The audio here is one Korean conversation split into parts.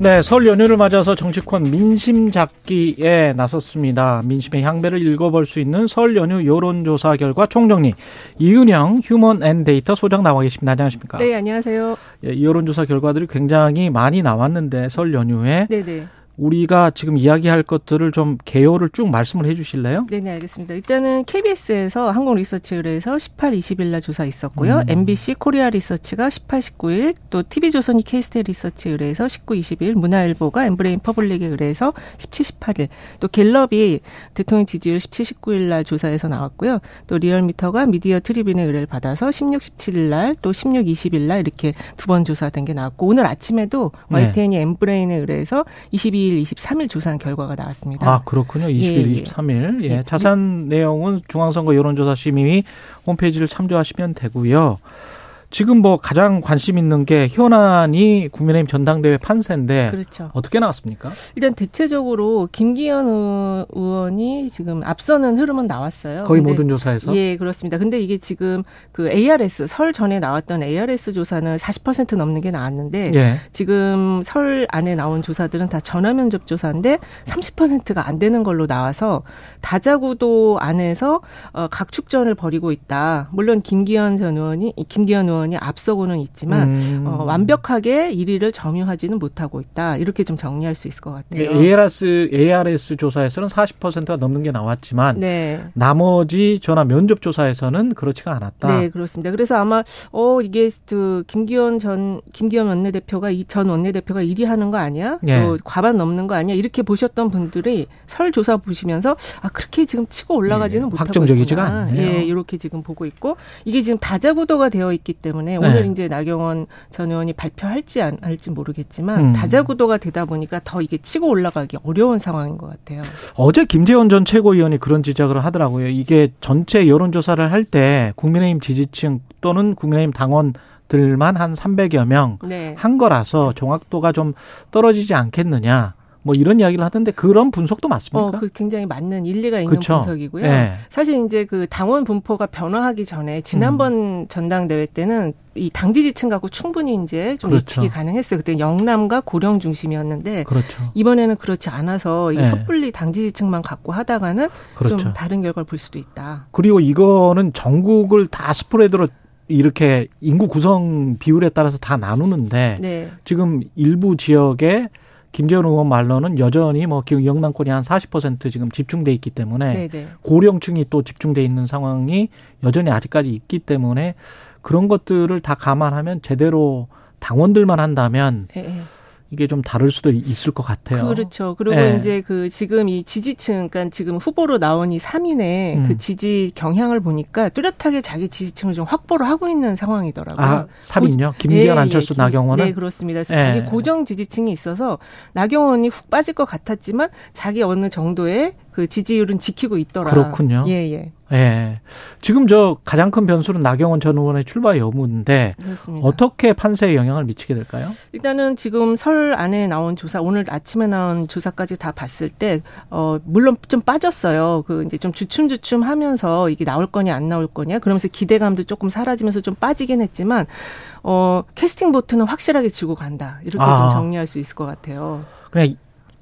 네, 설 연휴를 맞아서 정치권 민심 잡기에 나섰습니다. 민심의 향배를 읽어볼 수 있는 설 연휴 여론조사 결과 총정리. 이은영 휴먼 앤 데이터 소장 나와 계십니다. 안녕하십니까? 네, 안녕하세요. 예, 여론조사 결과들이 굉장히 많이 나왔는데 설 연휴에 네네. 우리가 지금 이야기할 것들을 좀 개요를 쭉 말씀을 해 주실래요? 네 네, 알겠습니다. 일단은 KBS에서 한국리서치 의뢰해서 18, 20일 날 조사 있었고요. 음. MBC 코리아 리서치가 18, 19일, 또 TV조선이 케이스탯리서치 의뢰해서 19, 20일, 문화일보가 엠브레인 퍼블릭에 의뢰해서 17, 18일, 또 갤럽이 대통령 지지율 17, 19일 날 조사에서 나왔고요. 또 리얼미터가 미디어 트리뷴의 의뢰를 받아서 16, 17일 날, 또 16, 20일 날 이렇게 두 번 조사된 게 나왔고, 오늘 아침에도 YTN이 네. 엠브레인에 의뢰해서 22 22일, 23일 조사한 결과가 나왔습니다. 아, 그렇군요. 20일, 예, 23일. 예. 예. 자세한 내용은 중앙선거 여론조사 심의 홈페이지를 참조하시면 되고요. 지금 뭐 가장 관심 있는 게 현안이 국민의힘 전당대회 판세인데 그렇죠. 어떻게 나왔습니까? 일단 대체적으로 김기현 의원이 지금 앞서는 흐름은 나왔어요. 거의 모든 조사에서? 예, 그렇습니다. 근데 이게 지금 그 ARS 설 전에 나왔던 ARS 조사는 40% 넘는 게 나왔는데 예. 지금 설 안에 나온 조사들은 다 전화 면접 조사인데 30%가 안 되는 걸로 나와서 다자구도 안에서 어, 각축전을 벌이고 있다. 물론 김기현 전 의원이 김기현 의원 의원이 앞서고는 있지만 음. 어, 완벽하게 1위를 점유하지는 못하고 있다. 이렇게 좀 정리할 수 있을 것 같아요. ARS ARS 조사에서는 40%가 넘는 게 나왔지만 네. 나머지 전화 면접 조사에서는 그렇지가 않았다. 네, 그렇습니다. 그래서 아마 어 이게 그 김기현 전 김기현 원내대표가 전 원내대표가 1위 하는 거 아니야? 네. 또 과반 넘는 거 아니야? 이렇게 보셨던 분들이 설 조사 보시면서 아 그렇게 지금 치고 올라가지는 네. 못하고 확정적이지가 않네요. 예, 이렇게 지금 보고 있고 이게 지금 다자구도가 되어 있기 때문에 때문에 오늘 네. 이제 나경원 전 의원이 발표할지 안 할지 모르겠지만 음. 다자구도가 되다 보니까 더 이게 치고 올라가기 어려운 상황인 것 같아요. 어제 김재원 전 최고위원이 그런 지적을 하더라고요. 이게 전체 여론조사를 할 때 국민의힘 지지층 또는 국민의힘 당원 들만 한 300여 명한 네. 거라서 정확도가 좀 떨어지지 않겠느냐. 뭐 이런 이야기를 하던데 그런 분석도 맞습니까? 어, 그 굉장히 맞는 일리가 있는 그렇죠. 분석이고요. 네. 사실 이제 그 당원 분포가 변화하기 전에 지난번 음. 전당대회 때는 이 당지지층 갖고 충분히 이제 좀 그렇죠. 예측이 가능했어요. 그때 영남과 고령 중심이었는데 그렇죠. 이번에는 그렇지 않아서 이 네. 섣불리 당지지층만 갖고 하다가는 그렇죠. 좀 다른 결과를 볼 수도 있다. 그리고 이거는 전국을 다 스프레드로 이렇게 인구 구성 비율에 따라서 다 나누는데 네. 지금 일부 지역에 김재원 의원 말로는 여전히 뭐 영남권이 한 40% 지금 집중돼 있기 때문에 네네. 네. 고령층이 또 집중돼 있는 상황이 여전히 아직까지 있기 때문에 그런 것들을 다 감안하면 제대로 당원들만 한다면 네. 이게 좀 다를 수도 있을 것 같아요. 그렇죠. 그리고 네. 이제 그 지금 이 지지층, 그러니까 지금 후보로 나온 이 3인의 음. 그 지지 경향을 보니까 뚜렷하게 자기 지지층을 좀 확보를 하고 있는 상황이더라고요. 아, 3인요? 김기현, 네, 안철수, 예, 나경원은? 네, 그렇습니다. 그래서 네. 자기 고정 지지층이 있어서 나경원이 훅 빠질 것 같았지만 자기 어느 정도의 그 지지율은 지키고 있더라. 그렇군요. 예, 예. 예. 지금 저 가장 큰 변수는 나경원 전 의원의 출마 여부인데 그렇습니다. 어떻게 판세에 영향을 미치게 될까요? 일단은 지금 설 안에 나온 조사, 오늘 아침에 나온 조사까지 다 봤을 때, 어, 물론 좀 빠졌어요. 그 이제 좀 주춤주춤 하면서 이게 나올 거냐 안 나올 거냐 그러면서 기대감도 조금 사라지면서 좀 빠지긴 했지만, 어, 캐스팅 보트는 확실하게 지고 간다. 이렇게 아. 좀 정리할 수 있을 것 같아요. 그냥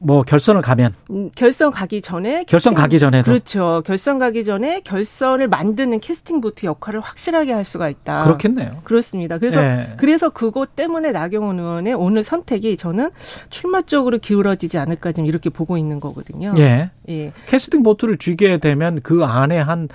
뭐 결선을 가면. 음, 결선 가기 전에 결선 캐스팅, 가기 전에 그렇죠. 결선 가기 전에 결선을 만드는 캐스팅 보트 역할을 확실하게 할 수가 있다. 그렇겠네요. 그렇습니다. 그래서 예. 그래서 그것 때문에 나경원 의원의 오늘 선택이 저는 출마 쪽으로 기울어지지 않을까 지금 이렇게 보고 있는 거거든요. 예, 예. 캐스팅 보트를 쥐게 되면 그 안에 한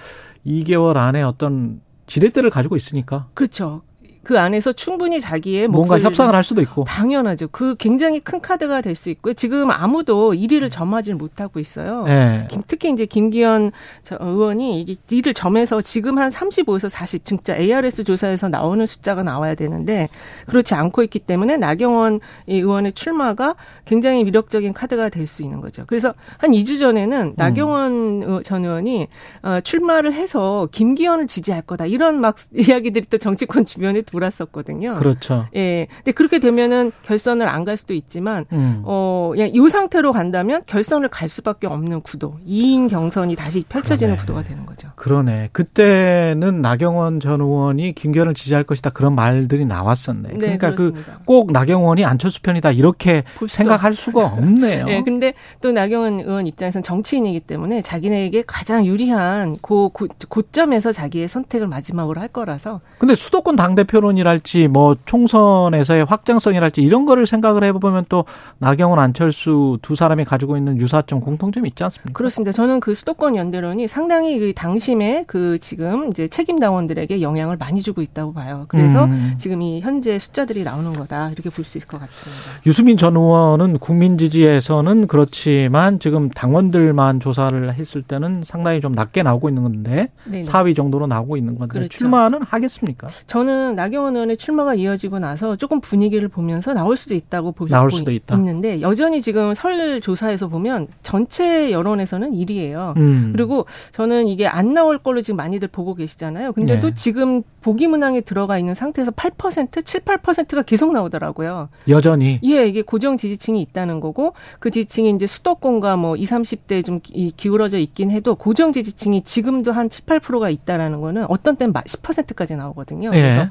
2개월 안에 어떤 지렛대를 가지고 있으니까. 그렇죠 그 안에서 충분히 자기의 뭔가 협상을 할 수도 있고 당연하죠. 그 굉장히 큰 카드가 될 수 있고요. 지금 아무도 1위를 점하지 못하고 있어요. 네. 특히 이제 김기현 의원이 1위를 점해서 지금 한 35에서 40 진짜 ARS 조사에서 나오는 숫자가 나와야 되는데 그렇지 않고 있기 때문에 나경원 의원의 출마가 굉장히 위력적인 카드가 될 수 있는 거죠. 그래서 한 2주 전에는 나경원 음. 전 의원이 어, 출마를 해서 김기현을 지지할 거다 이런 막 이야기들이 또 정치권 주변에 돌았었거든요. 그렇죠. 예. 근데 그렇게 되면은 결선을 안 갈 수도 있지만 음. 어 그냥 이 상태로 간다면 결선을 갈 수밖에 없는 구도. 2인 경선이 다시 펼쳐지는 그러네. 구도가 되는 거죠. 그러네. 그때는 나경원 전 의원이 김기현을 지지할 것이다 그런 말들이 나왔었네. 네, 그러니까 그 꼭 나경원이 안철수 편이다 이렇게 생각할 수가 없네요. 네, 근데 또 나경원 의원 입장에서는 정치인이기 때문에 자기네에게 가장 유리한 고, 고 고점에서 자기의 선택을 마지막으로 할 거라서. 근데 수도권 당 대표 론이랄지 뭐 총선에서의 확장성이랄지 이런 거를 생각을 해보면 또 나경원 안철수 두 사람이 가지고 있는 유사점 공통점이 있지 않습니까? 그렇습니다. 저는 그 수도권 연대론이 상당히 그 당심의 그 지금 이제 책임 당원들에게 영향을 많이 주고 있다고 봐요. 그래서 음. 지금 이 현재 숫자들이 나오는 거다 이렇게 볼 수 있을 것 같습니다. 유수민 전 의원은 국민 지지에서는 그렇지만 지금 당원들만 조사를 했을 때는 상당히 좀 낮게 나오고 있는 건데 네네. 4위 정도로 나오고 있는 건데 그렇죠. 출마는 하겠습니까? 저는 나 경원 의원의 출마가 이어지고 나서 조금 분위기를 보면서 나올 수도 있다고 보고 나올 수도 있다. 있는데 여전히 지금 설 조사에서 보면 전체 여론에서는 1위예요. 음. 그리고 저는 이게 안 나올 걸로 지금 많이들 보고 계시잖아요. 근데도 네. 지금 보기 문항에 들어가 있는 상태에서 8% 7, 8%가 계속 나오더라고요. 여전히 예, 이게 고정 지지층이 있다는 거고 그 지지층이 이제 수도권과 뭐 20, 30대 좀 기울어져 있긴 해도 고정 지지층이 지금도 한 7, 8%가 있다라는 거는 어떤 때는 10%까지 나오거든요. 예. 그래서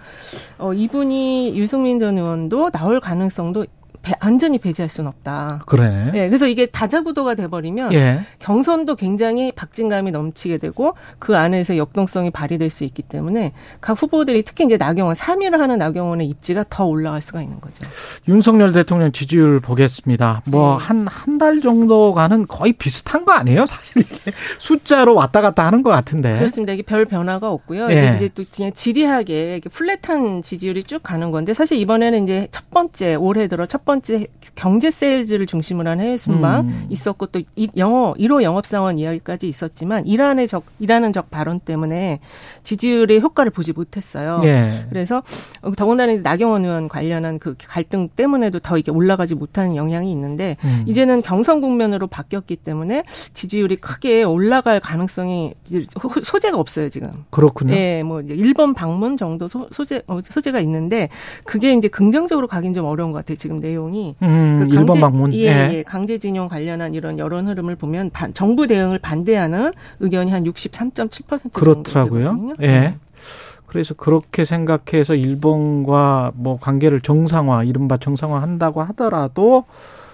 어 이분이 유승민 전 의원도 나올 가능성도 배, 완전히 배제할 수는 없다. 그래. 네, 그래서 이게 다자구도가 돼버리면 예. 경선도 굉장히 박진감이 넘치게 되고 그 안에서 역동성이 발휘될 수 있기 때문에 각 후보들이 특히 이제 나경원 3위를 하는 나경원의 입지가 더 올라갈 수가 있는 거죠. 윤석열 대통령 지지율 보겠습니다. 뭐 한 한 달 정도가는 거의 비슷한 거 아니에요? 사실 이게 숫자로 왔다 갔다 하는 것 같은데. 그렇습니다. 이게 별 변화가 없고요. 예. 이제 또 그냥 지리하게 플랫한 지지율이 쭉 가는 건데 사실 이번에는 이제 첫 번째 올해 들어 첫 번째 번째 경제 세일즈를 중심으로 한 해외 순방 음. 있었고 또 영어 1호 영업 상원 이야기까지 있었지만 이란의 적 이란은 적 발언 때문에 지지율의 효과를 보지 못했어요. 예. 그래서 더군다나 나경원 의원 관련한 그 갈등 때문에도 더 이게 올라가지 못하는 영향이 있는데 음. 이제는 경선 국면으로 바뀌었기 때문에 지지율이 크게 올라갈 가능성이 소재가 없어요 지금. 그렇군요. 예, 뭐 이제 1번 방문 정도 소, 소재 어, 소재가 있는데 그게 이제 긍정적으로 가긴 좀 어려운 것 같아요 지금 내용. 내용이 음, 그 강제, 방문 예, 예. 예, 강제징용 관련한 이런 여론 흐름을 보면 반, 정부 대응을 반대하는 의견이 한 63.7% 그렇더라고요. 예. 네. 그래서 그렇게 생각해서 일본과 뭐 관계를 정상화, 이른바 정상화 한다고 하더라도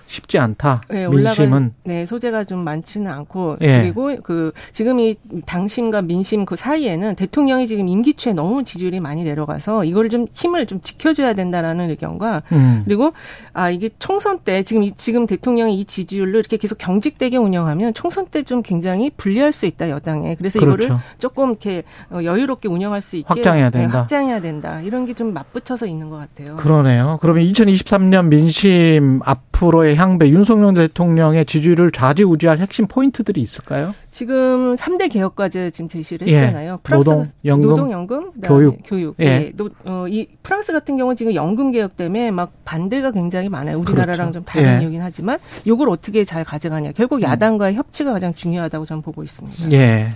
쉽지 않다. 네, 민심은 네 소재가 좀 많지는 않고 예. 그리고 그 지금 이 당심과 민심 그 사이에는 대통령이 지금 임기 초에 너무 지지율이 많이 내려가서 이거를 좀 힘을 좀 지켜줘야 된다라는 의견과 음. 그리고 아 이게 총선 때 지금 이 지금 대통령이 이 지지율로 이렇게 계속 경직되게 운영하면 총선 때 좀 굉장히 불리할 수 있다 여당에 그래서 그렇죠. 이거를 조금 이렇게 어, 여유롭게 운영할 수 있게 확장해야 된다. 네, 확장해야 된다 이런 게 좀 맞붙어서 있는 것 같아요. 그러네요. 그러면 2023년 민심 앞 으로의 향배 윤석열 대통령의 지지율을 좌지우지할 핵심 포인트들이 있을까요? 지금 3대 개혁까지 지금 제시를 예. 했잖아요. 예. 프랑스 노동, 연금, 노동 연금, 교육, 교육. 예. 예. 노, 어, 이 프랑스 같은 경우는 지금 연금 개혁 때문에 막 반대가 굉장히 많아요. 우리나라랑 그렇죠. 좀 다른 예. 이유긴 하지만 요걸 어떻게 잘 가져가냐. 결국 음. 야당과의 음. 협치가 가장 중요하다고 저는 보고 있습니다. 예.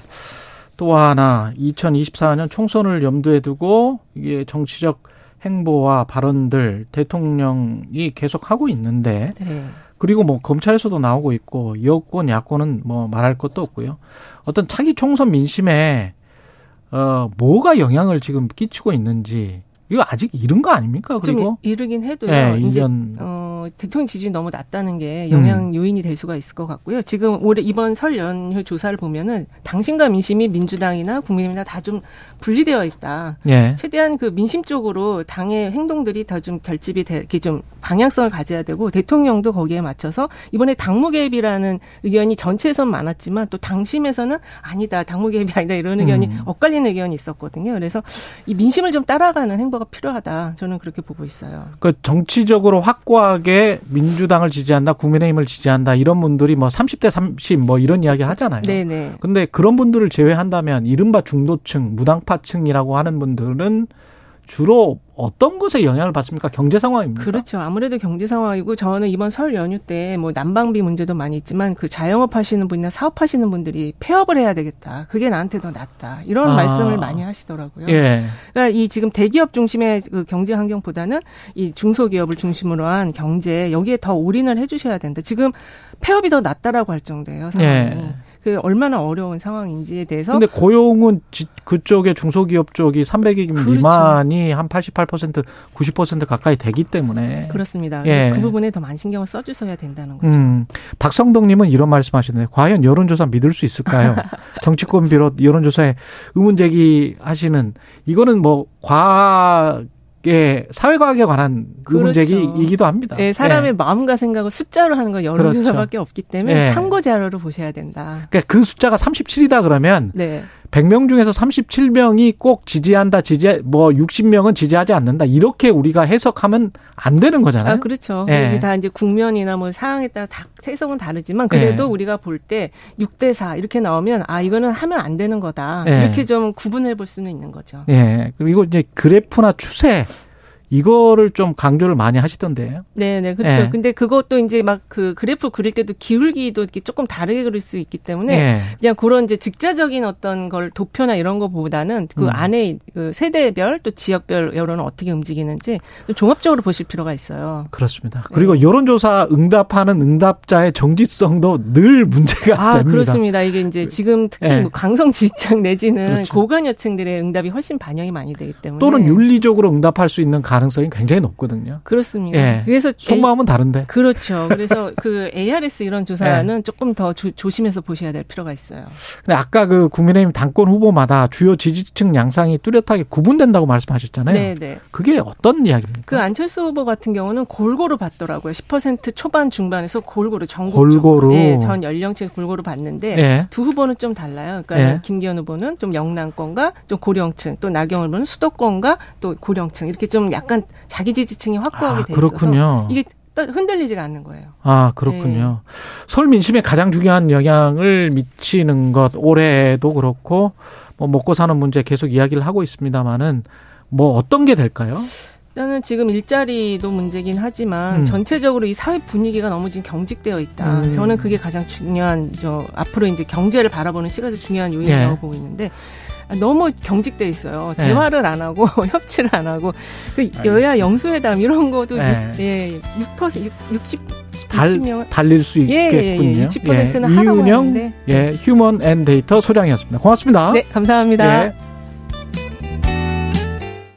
또 하나 2024년 총선을 염두에 두고 이게 정치적 행보와 발언들 대통령이 계속 하고 있는데 네. 그리고 뭐 검찰에서도 나오고 있고 여권 야권은 뭐 말할 것도 없고요. 어떤 차기 총선 민심에 어 뭐가 영향을 지금 끼치고 있는지 이거 아직 이른 거 아닙니까? 그리고 좀 이르긴 해도요. 네, 이제 어, 대통령 지지율 너무 낮다는 게 영향 음. 요인이 될 수가 있을 것 같고요. 지금 올해 이번 설 연휴 조사를 보면은 당신과 민심이 민주당이나 국민의힘이나 다 좀 분리되어 있다. 예. 최대한 그 민심 쪽으로 당의 행동들이 더 좀 결집이 되게 좀 방향성을 가져야 되고 대통령도 거기에 맞춰서 이번에 당무 개입이라는 의견이 전체에선 많았지만 또 당심에서는 아니다 당무 개입이 아니다 이런 의견이 음. 엇갈리는 의견이 있었거든요. 그래서 이 민심을 좀 따라가는 행보가 필요하다. 저는 그렇게 보고 있어요. 그 정치적으로 확고하게 민주당을 지지한다, 국민의힘을 지지한다 이런 분들이 뭐 30대 30 뭐 이런 이야기 하잖아요. 네네. 근데 그런 분들을 제외한다면 이른바 중도층, 무당파층이라고 하는 분들은 주로 어떤 것에 영향을 받습니까? 경제 상황입니다. 그렇죠. 아무래도 경제 상황이고 저는 이번 설 연휴 때 뭐 난방비 문제도 많이 있지만 그 자영업 하시는 분이나 사업 하시는 분들이 폐업을 해야 되겠다. 그게 나한테 더 낫다. 이런 아. 말씀을 많이 하시더라고요. 예. 그러니까 이 지금 대기업 중심의 그 경제 환경보다는 이 중소기업을 중심으로 한 경제 여기에 더 올인을 해 주셔야 된다. 지금 폐업이 더 낫다라고 할 정도예요. 상황이. 예. 그 얼마나 어려운 상황인지에 대해서. 근데 고용은 지, 그쪽에 중소기업 쪽이 300억 그렇죠. 미만이 한 88% 90% 가까이 되기 때문에 그렇습니다. 예. 그 부분에 더 많은 신경을 써주셔야 된다는 거죠. 음, 박성덕님은 이런 말씀하시네요. 과연 여론조사 믿을 수 있을까요? 정치권 비롯 여론조사에 의문 제기하시는 이거는 뭐 과 학 예, 사회과학에 관한 그 그렇죠. 문제이기도 합니다. 네, 사람의 예. 마음과 생각을 숫자로 하는 건 여론조사밖에 그렇죠. 없기 때문에 예. 참고 자료를 보셔야 된다. 그러니까 그 숫자가 37이다 그러면 네. 100명 중에서 37명이 꼭 지지한다, 지지, 뭐 60명은 지지하지 않는다. 이렇게 우리가 해석하면 안 되는 거잖아요. 아, 그렇죠. 예. 이게 다 이제 국면이나 뭐 상황에 따라 다 해석은 다르지만 그래도 예. 우리가 볼 때 6대 4 이렇게 나오면 아, 이거는 하면 안 되는 거다. 예. 이렇게 좀 구분해 볼 수는 있는 거죠. 예. 그리고 이제 그래프나 추세 이거를 좀 강조를 많이 하시던데요. 네, 네, 그렇죠. 네. 근데 그것도 이제 막 그 그래프 그릴 때도 기울기도 이렇게 조금 다르게 그릴 수 있기 때문에 네. 그냥 그런 이제 직자적인 어떤 걸 도표나 이런 거보다는 그 음. 안에 그 세대별 또 지역별 여론은 어떻게 움직이는지 종합적으로 보실 필요가 있어요. 그렇습니다. 그리고 네. 여론조사 응답하는 응답자의 정지성도 늘 문제가 아, 됩니다. 그렇습니다. 이게 이제 지금 특히 네. 뭐 강성 지지층 내지는 그렇죠. 고관여층들의 응답이 훨씬 반영이 많이 되기 때문에 또는 윤리적으로 응답할 수 있는 가능 가능성이 굉장히 높거든요. 그렇습니다. 예. 그래서 속마음은 다른데. 그렇죠. 그래서 그 ARS 이런 조사는 예. 조금 더 조, 조심해서 보셔야 될 필요가 있어요. 근데 아까 그 국민의힘 당권 후보마다 주요 지지층 양상이 뚜렷하게 구분된다고 말씀하셨잖아요. 네, 네. 그게 어떤 이야기입니까? 그 안철수 후보 같은 경우는 골고루 봤더라고요. 10% 초반 중반에서 골고루 전국 골고루 예, 전 연령층 골고루 봤는데 예. 두 후보는 좀 달라요. 그러니까 예. 김기현 후보는 좀 영남권과 좀 고령층, 또 나경원 후보는 수도권과 또 고령층 이렇게 좀 약간 약간 자기 지지층이 확고하게 아, 돼 있어서 이게 흔들리지가 않는 거예요. 아 그렇군요. 네. 서울 민심에 가장 중요한 영향을 미치는 것 올해도 그렇고 뭐 먹고 사는 문제 계속 이야기를 하고 있습니다만은 뭐 어떤 게 될까요? 일단은 지금 일자리도 문제긴 하지만 음. 전체적으로 이 사회 분위기가 너무 지금 경직되어 있다. 음. 저는 그게 가장 중요한 저 앞으로 이제 경제를 바라보는 시각에서 중요한 요인이라고 네. 보고 있는데 너무 경직돼 있어요. 네. 대화를 안 하고 협치를 안 하고 그 여야 영수회담 이런 것도 네. 예, 6% 60 60명은 달릴 수 있겠군요. 예, 예, 예. 60%는 예. 이은영 예, 휴먼 앤 데이터 소장이었습니다. 고맙습니다. 네, 감사합니다. 예.